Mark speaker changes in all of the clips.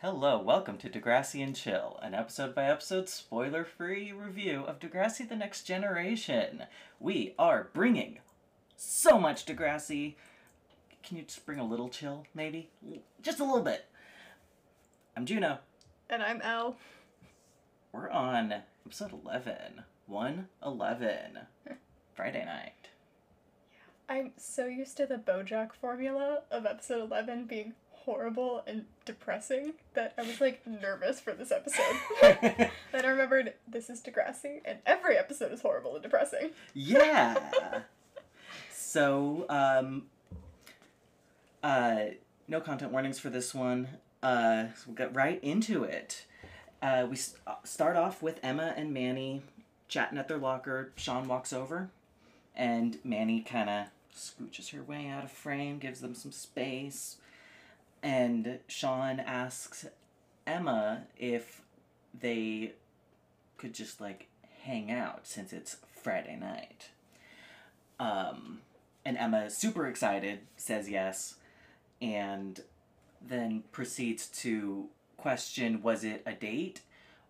Speaker 1: Hello, welcome to Degrassi and Chill, an episode by episode spoiler free review of Degrassi the Next Generation. We are bringing so much Degrassi. Can you just bring a little chill, maybe? Just a little bit. I'm Juno.
Speaker 2: And I'm Elle.
Speaker 1: We're on episode 11. 111. Friday night.
Speaker 2: I'm so used to the Bojack formula of episode 11 being horrible and depressing that I was like nervous for this episode. then I remembered this is Degrassi and every episode is horrible and depressing.
Speaker 1: Yeah. so, um, uh, no content warnings for this one. Uh, so we'll get right into it. Uh, we s- uh, start off with Emma and Manny chatting at their locker. Sean walks over, and Manny kind of scooches her way out of frame, gives them some space. And Sean asks Emma if they could just like hang out since it's Friday night. Um, and Emma super excited, says yes, and then proceeds to question was it a date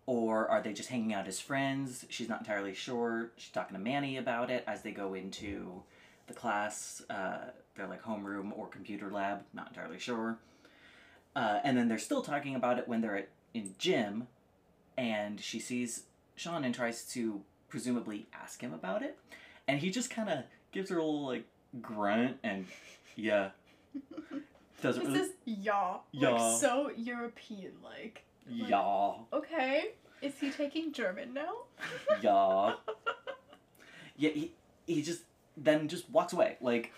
Speaker 1: or are they just hanging out as friends? She's not entirely sure. She's talking to Manny about it as they go into the class, uh, their like homeroom or computer lab, not entirely sure. Uh, and then they're still talking about it when they're at, in gym, and she sees Sean and tries to presumably ask him about it, and he just kind of gives her a little like grunt and yeah, doesn't
Speaker 2: This
Speaker 1: really
Speaker 2: is yaw.
Speaker 1: Yaw.
Speaker 2: Like so European like. like-
Speaker 1: yeah
Speaker 2: Okay. Is he taking German now?
Speaker 1: yeah yeah he he just then just walks away like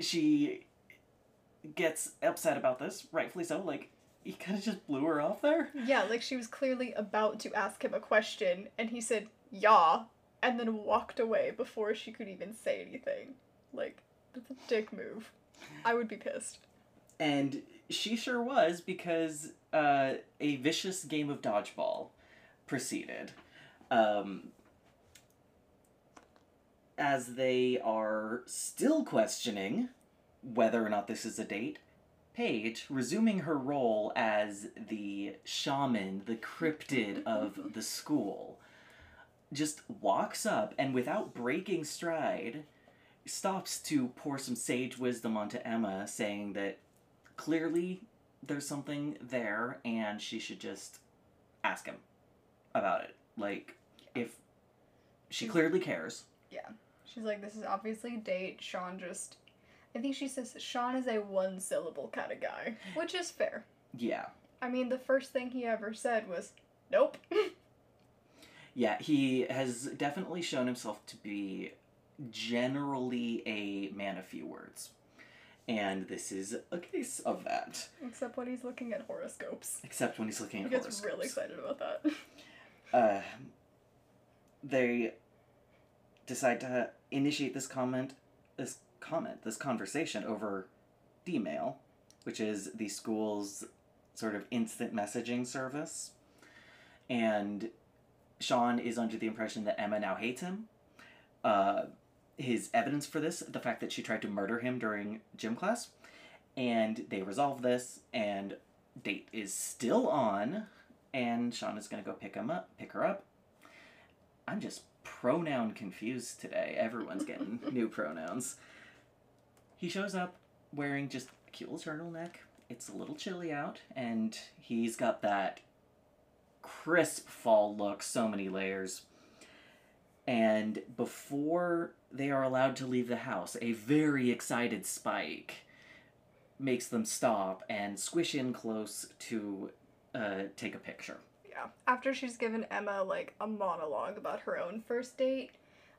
Speaker 1: she gets upset about this rightfully so like he kind of just blew her off there
Speaker 2: Yeah, like she was clearly about to ask him a question and he said, "Yeah," and then walked away before she could even say anything. Like, that's a dick move. I would be pissed.
Speaker 1: And she sure was because uh, a vicious game of dodgeball proceeded. Um, as they are still questioning whether or not this is a date, Paige, resuming her role as the shaman, the cryptid of the school, just walks up and without breaking stride, stops to pour some sage wisdom onto Emma, saying that clearly there's something there and she should just ask him about it. Like, if she clearly cares. Yeah.
Speaker 2: She's like, "This is obviously a date." Sean just, I think she says Sean is a one syllable kind of guy, which is fair.
Speaker 1: Yeah.
Speaker 2: I mean, the first thing he ever said was, "Nope."
Speaker 1: Yeah, he has definitely shown himself to be generally a man of few words. And this is a case of that.
Speaker 2: Except when he's looking at horoscopes.
Speaker 1: Except when he's looking at
Speaker 2: He
Speaker 1: at
Speaker 2: gets
Speaker 1: horoscopes.
Speaker 2: really excited about that.
Speaker 1: uh, they decide to initiate this comment, this comment, this conversation over D-mail, which is the school's sort of instant messaging service. And Sean is under the impression that Emma now hates him. Uh, his evidence for this, the fact that she tried to murder him during gym class. And they resolve this, and date is still on, and Sean is gonna go pick him up, pick her up. I'm just pronoun confused today. Everyone's getting new pronouns. He shows up wearing just a cute little turtleneck. It's a little chilly out, and he's got that crisp fall look, so many layers. And before they are allowed to leave the house, a very excited Spike makes them stop and squish in close to uh, take a picture.
Speaker 2: Yeah. After she's given Emma like a monologue about her own first date,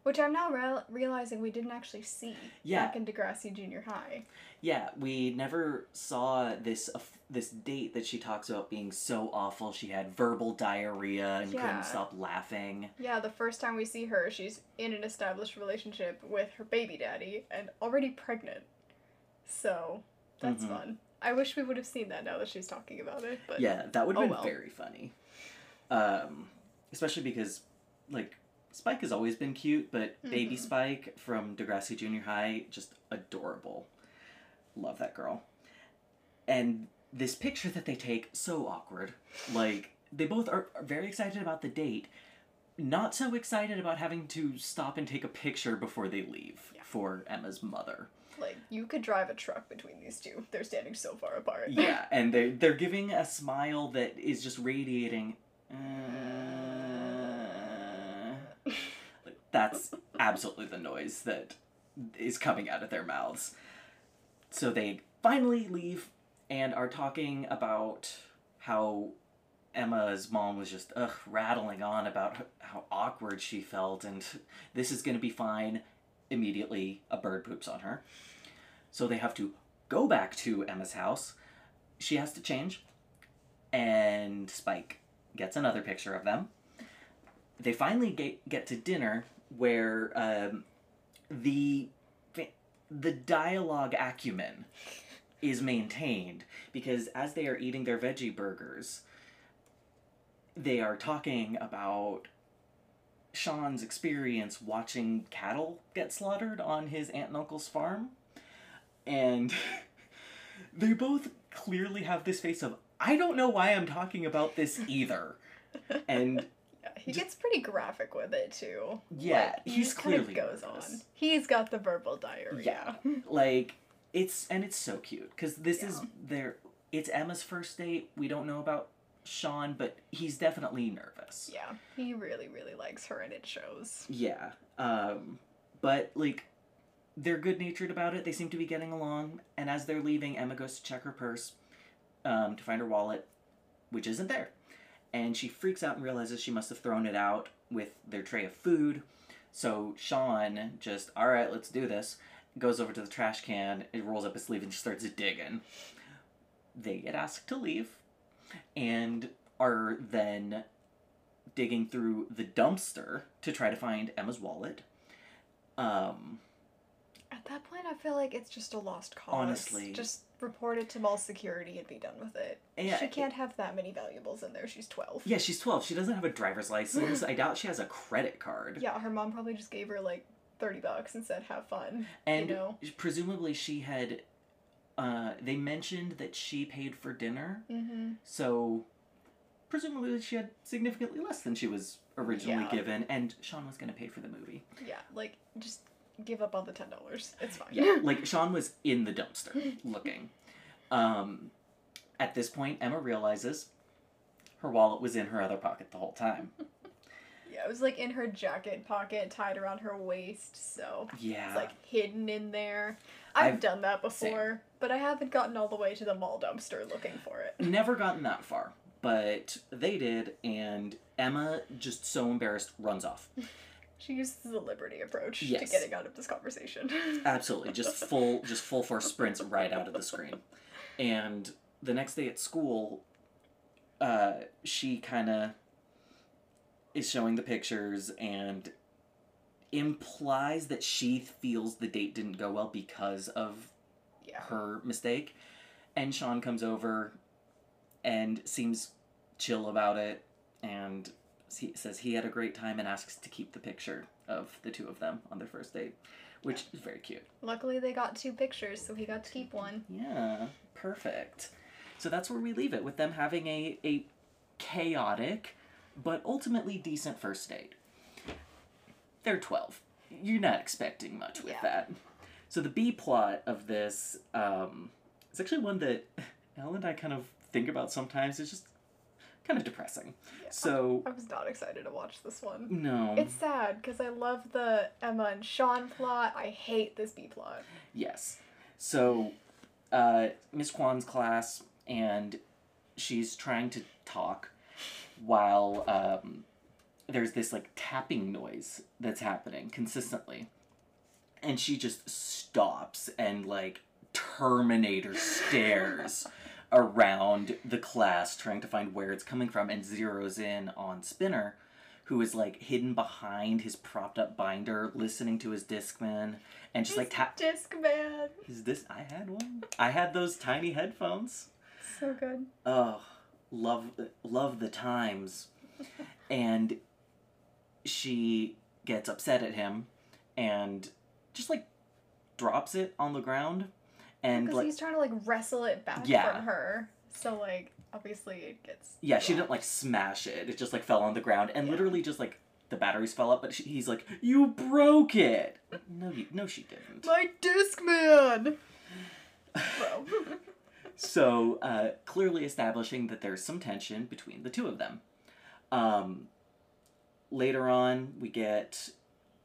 Speaker 2: which I'm now real realizing we didn't actually see
Speaker 1: Yeah.
Speaker 2: back in Degrassi Junior High.
Speaker 1: Yeah, we never saw this uh, this date that she talks about being so awful. She had verbal diarrhea and
Speaker 2: Yeah.
Speaker 1: couldn't stop laughing.
Speaker 2: Yeah, the first time we see her, she's in an established relationship with her baby daddy and already pregnant. So that's
Speaker 1: Mhm.
Speaker 2: fun. I wish we would have seen that now that she's talking about it, but
Speaker 1: yeah, that would have
Speaker 2: oh
Speaker 1: been
Speaker 2: well.
Speaker 1: very funny. Um, especially because, like, Spike has always been cute, but baby
Speaker 2: Mhm.
Speaker 1: Spike from Degrassi Junior High, just adorable. Love that girl. And this picture that they take so awkward. Like they both are, are very excited about the date, not so excited about having to stop and take a picture before they leave
Speaker 2: Yeah.
Speaker 1: for Emma's mother.
Speaker 2: Like you could drive a truck between these two. They're standing so far apart.
Speaker 1: Yeah, and they they're giving a smile that is just radiating. Uh, that's absolutely the noise that is coming out of their mouths. So they finally leave and are talking about how Emma's mom was just ugh, rattling on about how awkward she felt and this is going to be fine. Immediately, a bird poops on her. So they have to go back to Emma's house. She has to change, and Spike gets another picture of them. They finally get, get to dinner where um, the the dialogue acumen is maintained because as they are eating their veggie burgers, they are talking about Sean's experience watching cattle get slaughtered on his aunt and uncle's farm. And they both clearly have this face of, I don't know why I'm talking about this either. And
Speaker 2: he gets pretty graphic with it too.
Speaker 1: Yeah,
Speaker 2: Like, he
Speaker 1: he's
Speaker 2: of
Speaker 1: clearly
Speaker 2: goes
Speaker 1: nervous.
Speaker 2: on. He's got the verbal diarrhea.
Speaker 1: Yeah, like it's and it's so cute because this is
Speaker 2: Yeah.
Speaker 1: their it's Emma's first date. We don't know about Sean, but he's definitely nervous.
Speaker 2: Yeah, he really, really likes her, and it shows.
Speaker 1: Yeah. Um, but like they're good natured about it. They seem to be getting along. And as they're leaving, Emma goes to check her purse um, to find her wallet, which isn't there. And she freaks out and realizes she must have thrown it out with their tray of food. So Sean just, all right, let's do this. Goes over to the trash can, it rolls up his sleeve and just starts digging. They get asked to leave and are then digging through the dumpster to try to find Emma's wallet. Um,
Speaker 2: At that point, I feel like it's just a lost cause.
Speaker 1: Honestly.
Speaker 2: just report it to mall security and be done with it.
Speaker 1: Yeah,
Speaker 2: she can't have that many valuables in there. She's twelve.
Speaker 1: yeah, she's 12. She doesn't have a driver's license. I doubt she has a credit card.
Speaker 2: Yeah, her mom probably just gave her like thirty bucks and said, "Have fun."
Speaker 1: And
Speaker 2: you know.
Speaker 1: presumably she had. Uh, they mentioned that she paid for dinner,
Speaker 2: Mm-hmm.
Speaker 1: so presumably she had significantly less than she was originally
Speaker 2: Yeah.
Speaker 1: given, and Sean was going to pay for the movie.
Speaker 2: Yeah, like just give up on the ten dollars. It's fine.
Speaker 1: Yeah, like Sean was in the dumpster looking. Um, at this point, Emma realizes her wallet was in her other pocket the whole time.
Speaker 2: Yeah, it was like in her jacket pocket, tied around her waist, so
Speaker 1: Yeah.
Speaker 2: it's like hidden in there. I've,
Speaker 1: I've-
Speaker 2: done that before, but I haven't gotten all the way to the mall dumpster looking for it.
Speaker 1: Never gotten that far, but they did, and Emma, just so embarrassed, runs off.
Speaker 2: She uses the liberty approach to getting out of this conversation.
Speaker 1: Absolutely, just full, just full force sprints right out of the screen. And the next day at school, uh, she kind of is showing the pictures and implies that she feels the date didn't go well because of
Speaker 2: yeah.
Speaker 1: her mistake. And Sean comes over and seems chill about it and he says he had a great time and asks to keep the picture of the two of them on their first date, which is very cute.
Speaker 2: Luckily, they got two pictures, so he got to keep one.
Speaker 1: Yeah, perfect. So that's where we leave it with them having a, a chaotic but ultimately decent first date. They're 12. You're not expecting much with
Speaker 2: Yeah.
Speaker 1: that. So the B plot of this um, is actually one that Elle and I kind of think about sometimes. It's just kind of depressing.
Speaker 2: Yeah.
Speaker 1: So,
Speaker 2: I was not excited to watch this one.
Speaker 1: no.
Speaker 2: It's sad because I love the Emma and Sean plot. I hate this B plot.
Speaker 1: Yes. So, uh, Miss Kwan's class, and she's trying to talk while um, there's this like tapping noise that's happening consistently. And she just stops and like Terminator stares around the class trying to find where it's coming from and zeroes in on Spinner, who is like hidden behind his propped up binder, listening to his Discman and just like tap.
Speaker 2: Disc man.
Speaker 1: Is this? I had one. I had those tiny headphones.
Speaker 2: So good.
Speaker 1: Oh, love love the times. And she gets upset at him and just like drops it on the ground and
Speaker 2: Because
Speaker 1: like
Speaker 2: he's trying to like wrestle it back
Speaker 1: Yeah.
Speaker 2: from her. So like obviously it gets.
Speaker 1: Yeah, she didn't like smash it. It just like fell on the ground and
Speaker 2: Yeah.
Speaker 1: literally just like the batteries fell up. But she, he's like, "You broke it." No, you, no, she didn't.
Speaker 2: My disc man. Bro.
Speaker 1: So uh, clearly establishing that there's some tension between the two of them. Um, later on, we get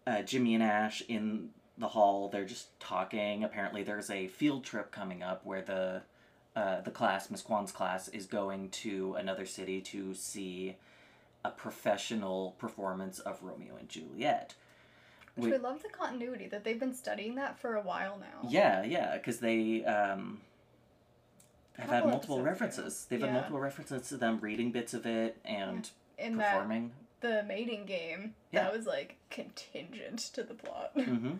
Speaker 1: uh, Jimmy and Ash in the hall. They're just talking. Apparently, there's a field trip coming up where the uh, the class, Miss Kwan's class, is going to another city to see a professional performance of Romeo and Juliet.
Speaker 2: Which
Speaker 1: Wait.
Speaker 2: we love the continuity that they've been studying that for a while now.
Speaker 1: Yeah, yeah, because they um, have had multiple references. They've
Speaker 2: Yeah.
Speaker 1: had multiple references to them reading bits of it and
Speaker 2: In that
Speaker 1: performing.
Speaker 2: the mating game,
Speaker 1: Yeah.
Speaker 2: that was like contingent to the plot.
Speaker 1: hmm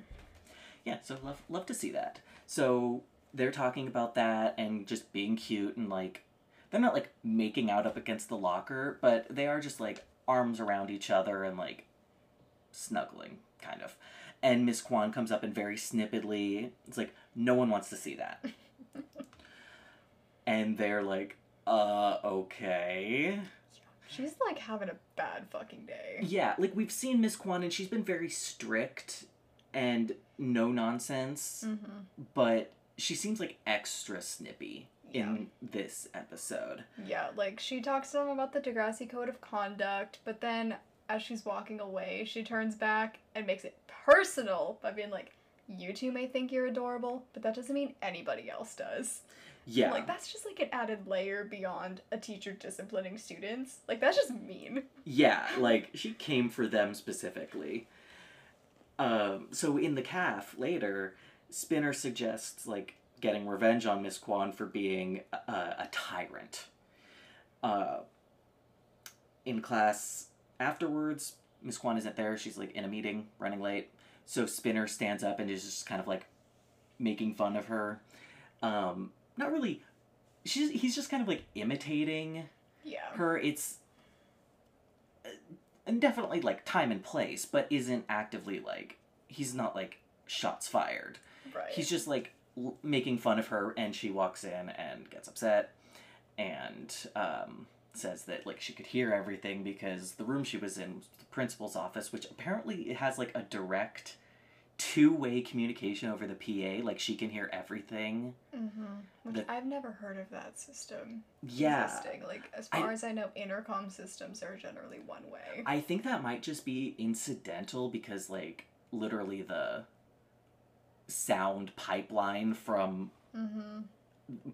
Speaker 1: Yeah, so love love to see that. So they're talking about that and just being cute and like they're not like making out up against the locker, but they are just like arms around each other and like snuggling, kind of. And Miss Kwan comes up and very snippetly, it's like, no one wants to see that. and they're like, uh, okay.
Speaker 2: She's like having a bad fucking day.
Speaker 1: Yeah, like we've seen Miss Kwan and she's been very strict and no nonsense,
Speaker 2: Mm-hmm.
Speaker 1: but she seems like extra snippy
Speaker 2: Yeah.
Speaker 1: in this episode.
Speaker 2: Yeah, like she talks to them about the Degrassi Code of Conduct, but then as she's walking away, she turns back and makes it personal by being like, You two may think you're adorable, but that doesn't mean anybody else does.
Speaker 1: Yeah.
Speaker 2: Like, that's just like an added layer beyond a teacher disciplining students. Like, that's just mean.
Speaker 1: Yeah, like she came for them specifically. Um, so in the calf later, Spinner suggests like getting revenge on Miss Kwan for being a, a tyrant. Uh, in class afterwards, Miss Kwan isn't there. She's like in a meeting, running late. So Spinner stands up and is just kind of like making fun of her. Um, not really. She's he's just kind of like imitating
Speaker 2: Yeah.
Speaker 1: her it's uh, and definitely like time and place but isn't actively like he's not like shots fired
Speaker 2: Right.
Speaker 1: he's just like l- making fun of her and she walks in and gets upset and um, says that like she could hear everything because the room she was in was the principal's office which apparently it has like a direct two-way communication over the pa like she can hear everything
Speaker 2: Mm-hmm. Which
Speaker 1: The-
Speaker 2: I've never heard of that system.
Speaker 1: yeah
Speaker 2: Existing. Like, as
Speaker 1: I-
Speaker 2: far as I know, intercom systems are generally one way.
Speaker 1: I think that might just be incidental because, like, literally the sound pipeline from
Speaker 2: Mm-hmm.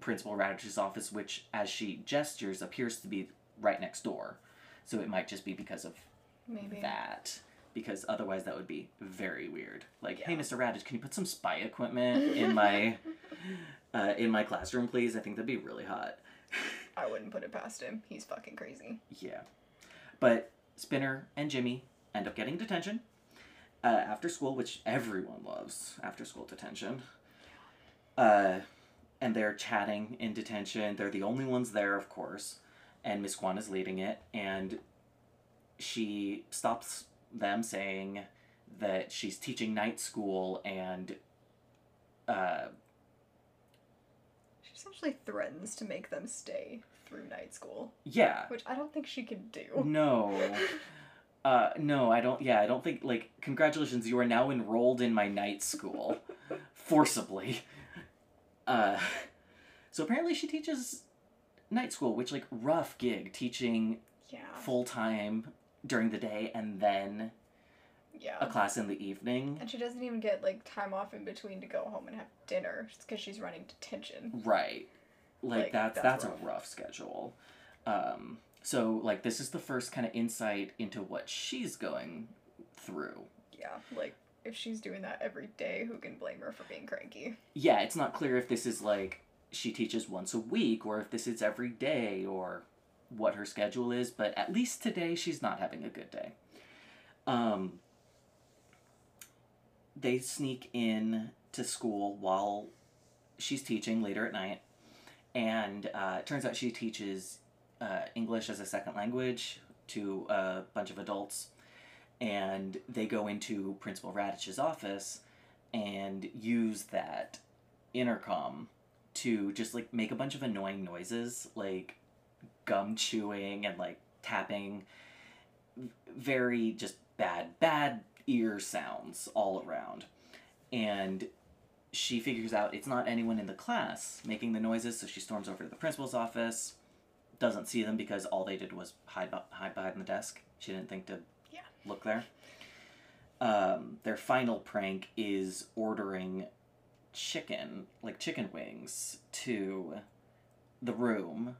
Speaker 1: Principal Raditch's office, which, as she gestures, appears to be right next door. So it might just be because of
Speaker 2: Maybe.
Speaker 1: that. Because otherwise, that would be very weird. Like, hey, Mr. Raditch, can you put some spy equipment in my uh, in my classroom, please? I think that'd be really hot.
Speaker 2: I wouldn't put it past him. He's fucking crazy.
Speaker 1: Yeah. But Spinner and Jimmy end up getting detention uh, after school, which everyone loves after school detention. Uh, and they're chatting in detention. They're the only ones there, of course. And Miss Kwan is leading it. And she stops them saying that she's teaching night school and uh,
Speaker 2: She essentially threatens to make them stay through night school,
Speaker 1: yeah
Speaker 2: which I don't think she could do.
Speaker 1: No. Uh, no, I don't. Yeah, I don't think. Like, congratulations, you are now enrolled in my night school, forcibly. Uh, so apparently she teaches night school, which like rough gig, teaching
Speaker 2: Yeah.
Speaker 1: full time during the day and then
Speaker 2: yeah.
Speaker 1: a class in the evening.
Speaker 2: And she doesn't even get like time off in between to go home and have dinner because she's running detention.
Speaker 1: Right. Like,
Speaker 2: Like,
Speaker 1: that's
Speaker 2: that's
Speaker 1: that's,
Speaker 2: rough.
Speaker 1: a rough schedule. Um, so like this is the first kind of insight into what she's going through.
Speaker 2: Yeah. Like if she's doing that every day, who can blame her for being cranky?
Speaker 1: yeah, it's not clear if this is like she teaches once a week or if this is every day or what her schedule is, but at least today she's not having a good day. Um, they sneak in to school while she's teaching later at night, and uh, it turns out she teaches uh, English as a second language to a bunch of adults, and they go into Principal Raditch's office and use that intercom to just like make a bunch of annoying noises like gum chewing and like tapping. Very just bad bad ear sounds all around. And she figures out it's not anyone in the class making the noises so she storms over to the principal's office. Doesn't see them because all they did was hide, hide behind the desk. She didn't think to
Speaker 2: Yeah.
Speaker 1: look there. Um, their final prank is ordering chicken, like chicken wings, to the room,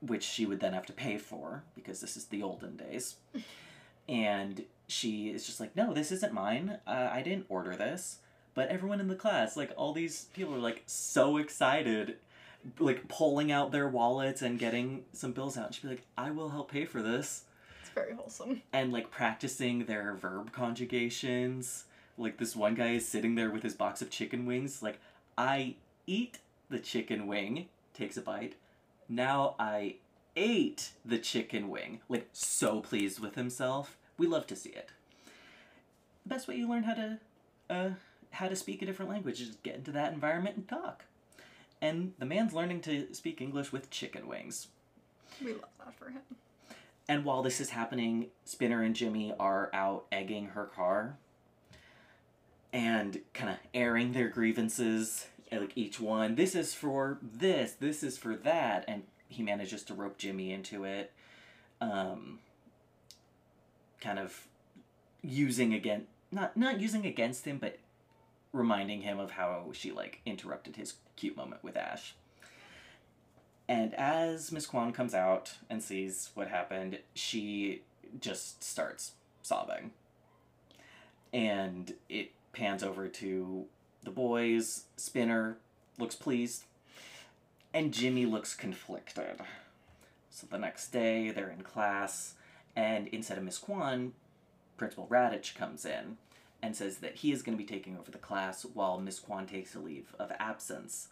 Speaker 1: which she would then have to pay for because this is the olden days. and she is just like, no, this isn't mine. Uh, I didn't order this. But everyone in the class, like all these people, are like so excited, like pulling out their wallets and getting some bills out. And she'd be like, I will help pay for this
Speaker 2: It's very wholesome.
Speaker 1: and like practicing their verb conjugations. Like this one guy is sitting there with his box of chicken wings, like, I eat the chicken wing, takes a bite. Now I ate the chicken wing. Like, so pleased with himself. We love to see it. The best way you learn how to uh how to speak a different language is just get into that environment and talk. And the man's learning to speak English with chicken wings.
Speaker 2: We love that for him.
Speaker 1: And while this is happening, Spinner and Jimmy are out egging her car and kind of airing their grievances, like each one. This is for this, this is for that. And he manages to rope Jimmy into it. Um, kind of using again, not not using against him, but reminding him of how she like interrupted his cute moment with Ash. And as Miss Kwan comes out and sees what happened, she just starts sobbing. And it pans over to the boys. Spinner looks pleased, and Jimmy looks conflicted. So the next day, they're in class, and instead of Miss Kwan, Principal Raditch comes in and says that he is going to be taking over the class while Miss Kwan takes a leave of absence.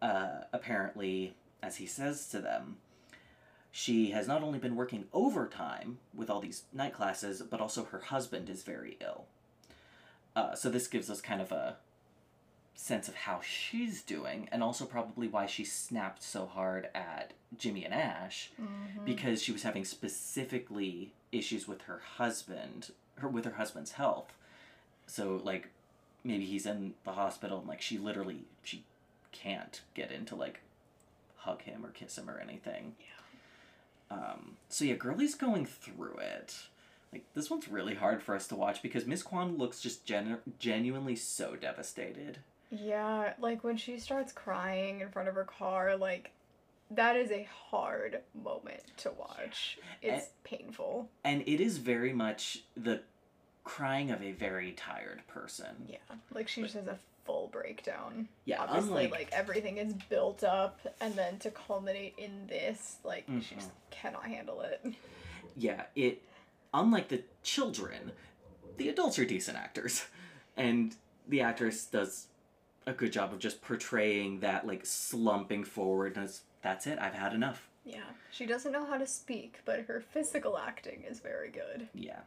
Speaker 1: Uh, apparently, as he says to them, she has not only been working overtime with all these night classes, but also her husband is very ill. Uh, so this gives us kind of a sense of how she's doing, and also probably why she snapped so hard at Jimmy and Ash, because she was having specifically issues with her husband, her with her husband's health. So like, maybe he's in the hospital, and like she literally she can't get in to like hug him or kiss him or anything. Yeah. Um, so yeah, Girlie's going through it. Like this one's really hard for us to watch because Miss Kwan looks just genu- genuinely so devastated.
Speaker 2: Yeah, like when she starts crying in front of her car, like that is a hard moment to watch. It's painful.
Speaker 1: And it is very much the crying of a very tired person.
Speaker 2: Yeah, like she just has a full breakdown.
Speaker 1: Yeah,
Speaker 2: Obviously,
Speaker 1: unlike
Speaker 2: like everything is built up, and then to culminate in this, like she just mm-hmm. cannot handle it.
Speaker 1: yeah, it unlike the children, the adults are decent actors. And the actress does a good job of just portraying that like slumping forward as that's it, I've had enough.
Speaker 2: Yeah, she doesn't know how to speak, but her physical acting is very good.
Speaker 1: Yeah.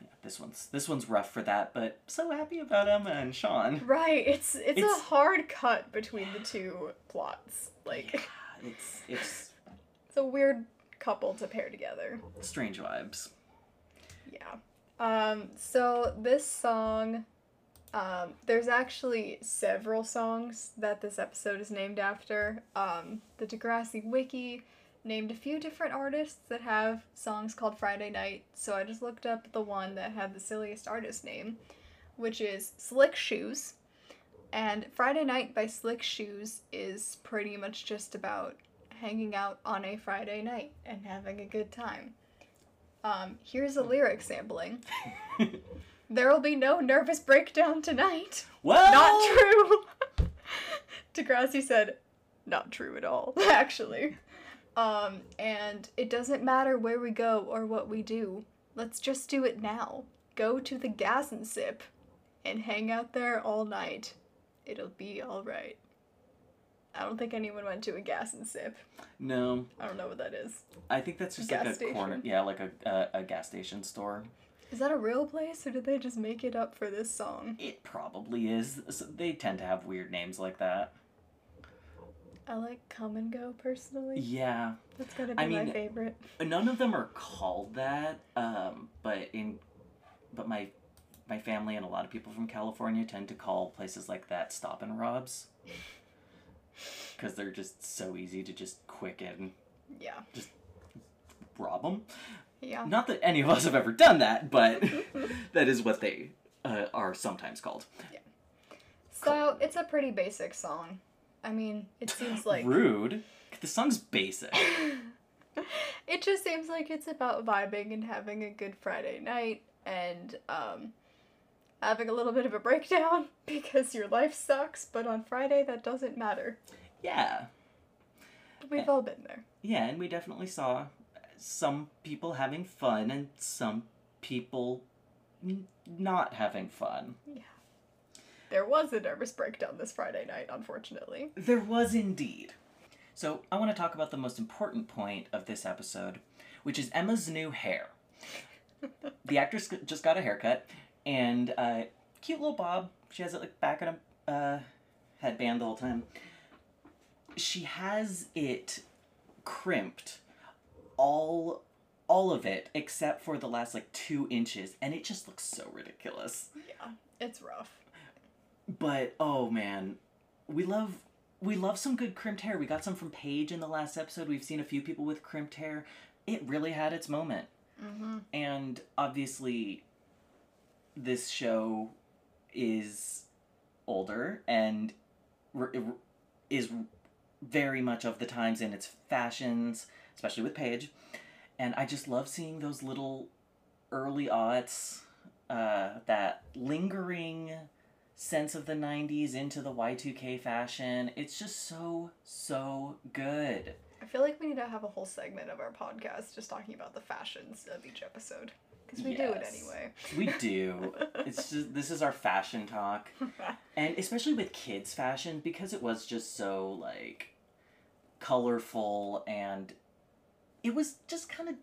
Speaker 1: Yeah, this one's this one's rough for that, but so happy about Emma and Sean.
Speaker 2: Right, it's it's,
Speaker 1: It's-
Speaker 2: a hard cut between the two plots. Like
Speaker 1: It's it's
Speaker 2: it's a weird couple to pair together.
Speaker 1: strange vibes.
Speaker 2: Yeah. Um, so this song, um, there's actually several songs that this episode is named after. Um, the Degrassi Wiki named a few different artists that have songs called Friday Night, so I just looked up the one that had the silliest artist name, which is Slick Shoes. And Friday Night by Slick Shoes is pretty much just about hanging out on a Friday night and having a good time. Um, here's a lyric sampling. There will be no nervous breakdown tonight.
Speaker 1: Well,
Speaker 2: Not true. Degrassi said, not true at all, actually. Um, and it doesn't matter where we go or what we do. Let's just do it now. Go to the gas and sip and hang out there all night. It'll be alright. I don't think anyone went to a gas and sip.
Speaker 1: No,
Speaker 2: I don't know what that is.
Speaker 1: I think that's just
Speaker 2: Gas
Speaker 1: like a corner, yeah, like a, a a gas station store.
Speaker 2: Is that a real place or did they just make it up for this song?
Speaker 1: It probably is. So They tend to have weird names like that.
Speaker 2: I like Kum & Go personally.
Speaker 1: Yeah,
Speaker 2: That's gotta be
Speaker 1: I
Speaker 2: my favorite.
Speaker 1: none of them are called that. Um, but in, but my, my family and a lot of people from California tend to call places like that Stop and Robs. Because they're just so easy to just quick and
Speaker 2: Yeah.
Speaker 1: Just rob them.
Speaker 2: Yeah.
Speaker 1: Not that any of us have ever done that, but that is what they uh, are sometimes called. Yeah.
Speaker 2: So it's a pretty basic song. I mean, it seems like
Speaker 1: Rude. The song's basic.
Speaker 2: it just seems like it's about vibing and having a good Friday night and um having a little bit of a breakdown because your life sucks, but on Friday that doesn't matter.
Speaker 1: Yeah.
Speaker 2: We've all been there.
Speaker 1: Yeah, and we definitely saw some people having fun and some people n- not having fun. Yeah.
Speaker 2: There was a nervous breakdown this Friday night, unfortunately.
Speaker 1: There was indeed. So, I want to talk about the most important point of this episode, which is Emma's new hair. the actress just got a haircut, and uh, cute little bob. She has it like back in a uh, headband the whole time. She has it crimped, all all of it except for the last like two inches, and it just looks so ridiculous.
Speaker 2: Yeah, it's rough.
Speaker 1: but oh man. We love we love some good crimped hair. We got some from paige in the last episode. We've seen a few people with crimped hair. It really had its moment.
Speaker 2: Mm-hmm.
Speaker 1: and obviously this show is older and r- is very much of the times in its fashions especially with paige and i just love seeing those little early aughts uh, that lingering sense of the 90s into the Y2K fashion. It's just so, so good.
Speaker 2: I feel like we need to have a whole segment of our podcast just talking about the fashions of each episode. Because we do it anyway.
Speaker 1: We do. it's just, this is our fashion talk. And especially with kids' fashion, because it was just so, like, colorful and it was just kind of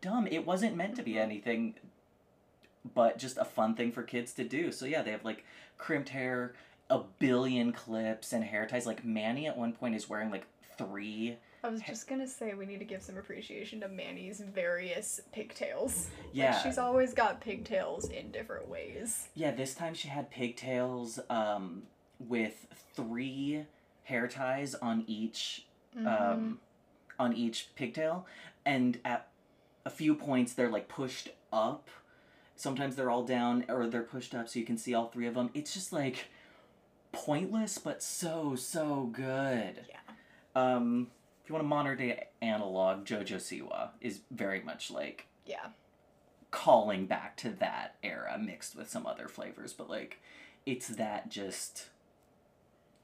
Speaker 1: dumb. It wasn't meant to be anything but just a fun thing for kids to do. So, yeah, they have, like, crimped hair, a billion clips, and hair ties. Like, Manny at one point is wearing, like, three.
Speaker 2: I was just gonna say we need to give some appreciation to Manny's various pigtails.
Speaker 1: Yeah.
Speaker 2: Like she's always got pigtails in different ways.
Speaker 1: Yeah, this time she had pigtails um, with three hair ties on each
Speaker 2: Mm-hmm.
Speaker 1: um, on each pigtail, and at a few points they're like pushed up. Sometimes they're all down or they're pushed up so you can see all three of them. It's just like pointless but so so good.
Speaker 2: yeah.
Speaker 1: Um, if you want a modern day analog, JoJo Siwa is very much like
Speaker 2: Yeah.
Speaker 1: calling back to that era mixed with some other flavors, but like it's that just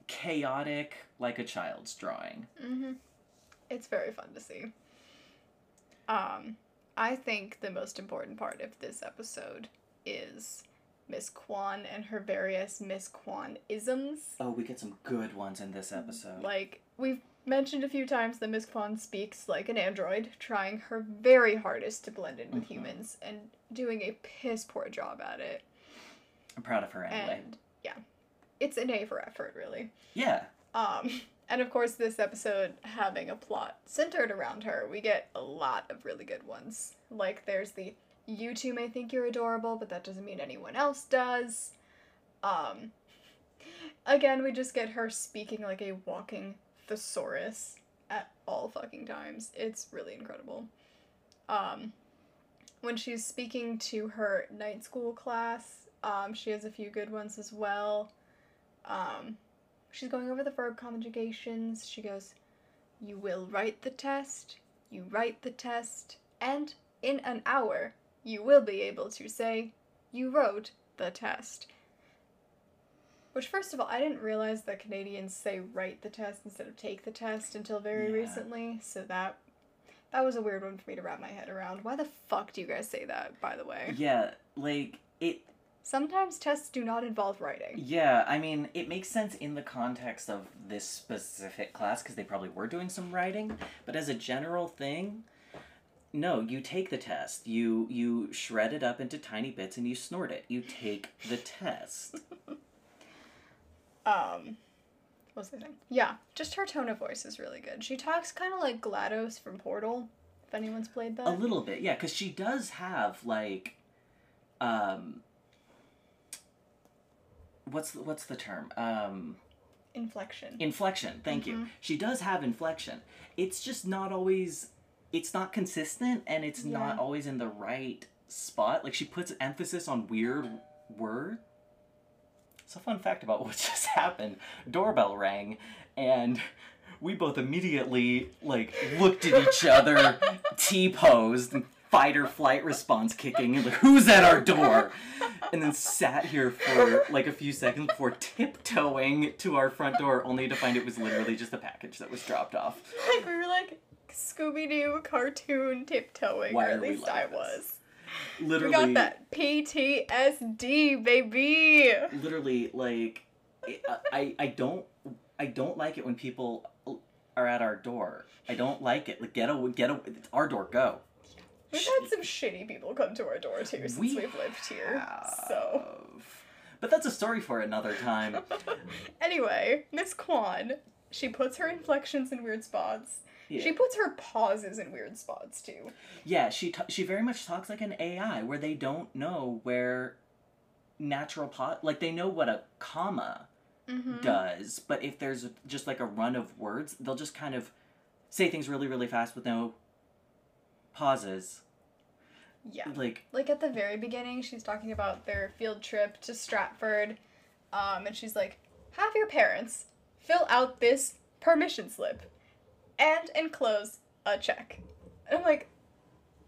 Speaker 1: chaotic like a child's drawing.
Speaker 2: Mm-hmm. It's very fun to see. Um, I think the most important part of this episode is Miss Kwan and her various Miss Kwan isms.
Speaker 1: Oh, we get some good ones in this episode.
Speaker 2: Like, we've mentioned a few times that Miss Kwan speaks like an android, trying her very hardest to blend in with
Speaker 1: Mhm.
Speaker 2: humans and doing a piss poor job at it.
Speaker 1: I'm proud of her anyway.
Speaker 2: And yeah, it's an A for effort, really.
Speaker 1: yeah.
Speaker 2: Um, and of course, this episode having a plot centered around her, we get a lot of really good ones. Like, there's the you two may think you're adorable, but that doesn't mean anyone else does. Um, again, we just get her speaking like a walking thesaurus at all fucking times. It's really incredible. Um, when she's speaking to her night school class, um, she has a few good ones as well. Um, she's going over the verb conjugations. She goes, You will write the test, you write the test, and in an hour, you will be able to say, You wrote the test. Which, first of all, I didn't realize that Canadians say write the test instead of take the test until very
Speaker 1: Yeah.
Speaker 2: recently, so that. That was a weird one for me to wrap my head around. Why the fuck do you guys say that, by the way?
Speaker 1: Yeah, like it
Speaker 2: Sometimes tests do not involve writing.
Speaker 1: yeah, I mean, it makes sense in the context of this specific class because they probably were doing some writing, but as a general thing, no, you take the test. You you shred it up into tiny bits and you snort it. You take the test.
Speaker 2: Um, What was I saying? Yeah, just her tone of voice is really good. She talks kind of like GLaDOS from Portal, if anyone's played that.
Speaker 1: A little bit, yeah, because she does have like, um, what's the, what's the term? Um,
Speaker 2: Inflection.
Speaker 1: inflection. Thank you.
Speaker 2: Mhm.
Speaker 1: She does have inflection. It's just not always. It's not consistent, and it's not always in the right spot. Like she puts emphasis on weird word. So fun fact about what just happened: doorbell rang, and we both immediately like looked at each other, T posed, fight or flight response kicking, and like, who's at our door? And then sat here for like a few seconds before tiptoeing to our front door, only to find it was literally just a package that was dropped off.
Speaker 2: like we were like Scooby Doo cartoon tiptoeing,
Speaker 1: Why
Speaker 2: or at least
Speaker 1: like
Speaker 2: I
Speaker 1: this?
Speaker 2: was.
Speaker 1: Literally,
Speaker 2: We got that PTSD, baby.
Speaker 1: literally, like, I, I, don't, I don't like it when people are at our door. I don't like it. Like, get a, get a, it's our door, go.
Speaker 2: We've had some shitty people come to our door too since
Speaker 1: We
Speaker 2: have lived here. So.
Speaker 1: But that's a story for another time.
Speaker 2: anyway, Miss Kwan, she puts her inflections in weird spots.
Speaker 1: Yeah.
Speaker 2: She puts her pauses in weird spots too.
Speaker 1: Yeah, she t- she very much talks like an AI, where they don't know where natural pot like they know what a comma
Speaker 2: Mm-hmm.
Speaker 1: does, but if there's just like a run of words, they'll just kind of say things really really fast with no pauses.
Speaker 2: Yeah.
Speaker 1: Like
Speaker 2: Like at the very beginning, she's talking about their field trip to Stratford, um, and she's like, "Have your parents fill out this permission slip, and enclose a check." And I'm like,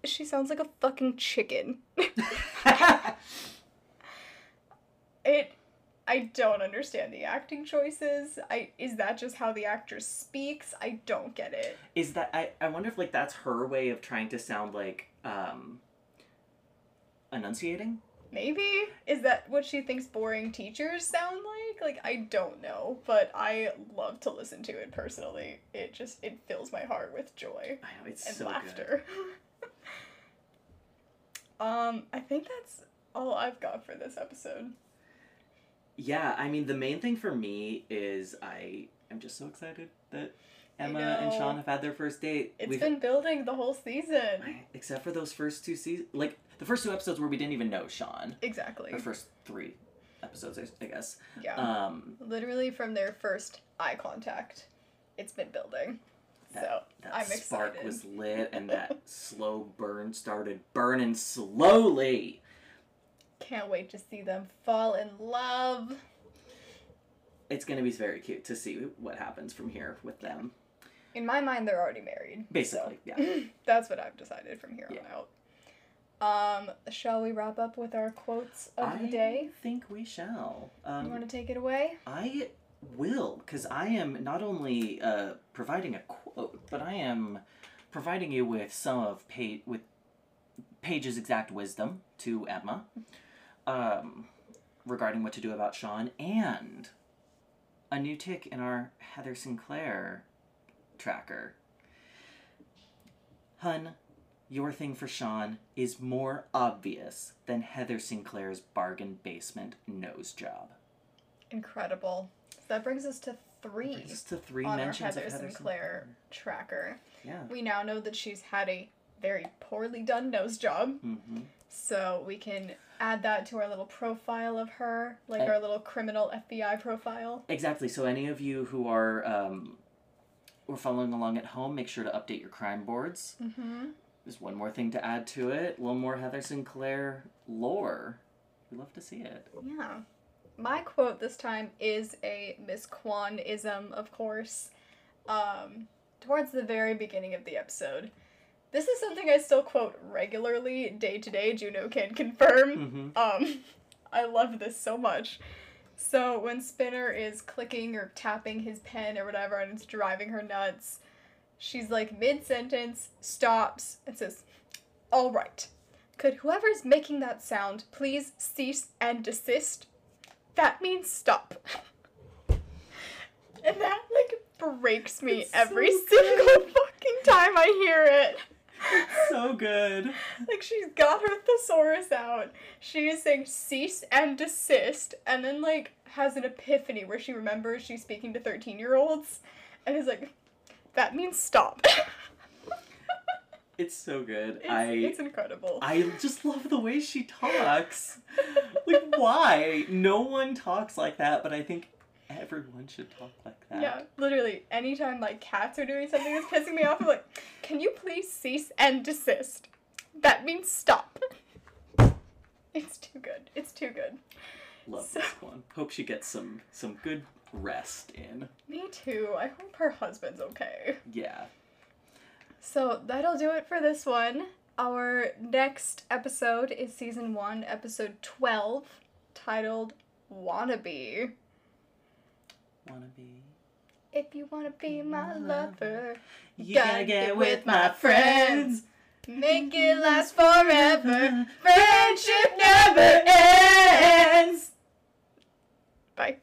Speaker 2: she sounds like a fucking chicken. It, I don't understand the acting choices. I is that just how the actress speaks? I don't get it.
Speaker 1: is that I I wonder if like that's her way of trying to sound like um enunciating?
Speaker 2: Maybe is that what she thinks boring teachers sound like? Like I don't know, but I love to listen to it personally. It just it fills my heart with joy
Speaker 1: I know it's
Speaker 2: and
Speaker 1: so
Speaker 2: laughter. um, I think that's all I've got for this episode.
Speaker 1: Yeah, I mean the main thing for me is I am just so excited that Emma and. Sean have had their first date.
Speaker 2: It's
Speaker 1: We've-
Speaker 2: been building the whole season.
Speaker 1: except for those first two seasons, like the first two episodes where we didn't even know Sean.
Speaker 2: Exactly.
Speaker 1: The first three episodes, I- I guess.
Speaker 2: Yeah.
Speaker 1: Um,
Speaker 2: Literally from their first eye contact, it's been building.
Speaker 1: That-
Speaker 2: so
Speaker 1: that
Speaker 2: I'm
Speaker 1: spark
Speaker 2: excited.
Speaker 1: was lit, and that slow burn started burning slowly.
Speaker 2: Can't wait to see them fall in love.
Speaker 1: It's gonna be very cute to see what happens from here with them.
Speaker 2: In my mind, they're already married.
Speaker 1: Basically,
Speaker 2: so
Speaker 1: yeah.
Speaker 2: That's what I've decided from here
Speaker 1: Yeah.
Speaker 2: on out. Um, shall we wrap up with our quotes of
Speaker 1: I
Speaker 2: the day?
Speaker 1: I think we shall. Um,
Speaker 2: You want to take it away?
Speaker 1: I will, because I am not only uh, providing a quote, but I am providing you with some of pa- with Paige's exact wisdom to Emma um, regarding what to do about Sean, and a new tick in our Heather Sinclair tracker. Hun, your thing for Sean is more obvious than Heather Sinclair's bargain basement nose job.
Speaker 2: Incredible. So that brings us to three
Speaker 1: Brings us to three
Speaker 2: on our
Speaker 1: mentions
Speaker 2: Heather
Speaker 1: of Heather
Speaker 2: Sinclair tracker.
Speaker 1: Yeah.
Speaker 2: We now know that she's had a very poorly done nose job,
Speaker 1: Mm-hmm.
Speaker 2: so we can add that to our little profile of her, like
Speaker 1: And-
Speaker 2: our little criminal FBI profile.
Speaker 1: Exactly. So any of you who are um, were following along at home, make sure to update your crime boards.
Speaker 2: Mm-hmm.
Speaker 1: There's one more thing to add to it. A little more Heather Sinclair lore. We love to see it.
Speaker 2: Yeah. My quote this time is a Miss Kwan ism, of course. Um, towards the very beginning of the episode. This is something I still quote regularly, day to day. Juno can confirm.
Speaker 1: Mm-hmm.
Speaker 2: Um, I love this so much. So when Spinner is clicking or tapping his pen or whatever, and it's driving her nuts, she's like mid sentence, stops, and says, "All right, could whoever's making that sound please cease and desist? That means stop." and that like breaks me
Speaker 1: It's
Speaker 2: every
Speaker 1: so
Speaker 2: single fucking time I hear it.
Speaker 1: so good.
Speaker 2: Like she's got her thesaurus out. She is saying cease and desist, and then like has an epiphany where she remembers she's speaking to thirteen year olds, and is like, that means stop.
Speaker 1: It's so good.
Speaker 2: It's,
Speaker 1: I
Speaker 2: it's incredible.
Speaker 1: I just love the way she talks. like why? No one talks like that, but I think everyone should talk like that.
Speaker 2: Yeah, literally. Anytime like cats are doing something that's pissing me off, I'm like, can you please cease and desist? That means stop. It's too good. It's too good.
Speaker 1: Love
Speaker 2: So-
Speaker 1: this one. Hope she gets some some good rest in.
Speaker 2: Me too. I hope her husband's okay.
Speaker 1: Yeah.
Speaker 2: So that'll do it for this one. Our next episode is season one, episode 12, titled Wannabe
Speaker 1: wanna be.
Speaker 2: If you wanna be my lover,
Speaker 1: you
Speaker 2: gotta get with my
Speaker 1: friends.
Speaker 2: Make it last forever. Friendship
Speaker 1: never ends. Bye.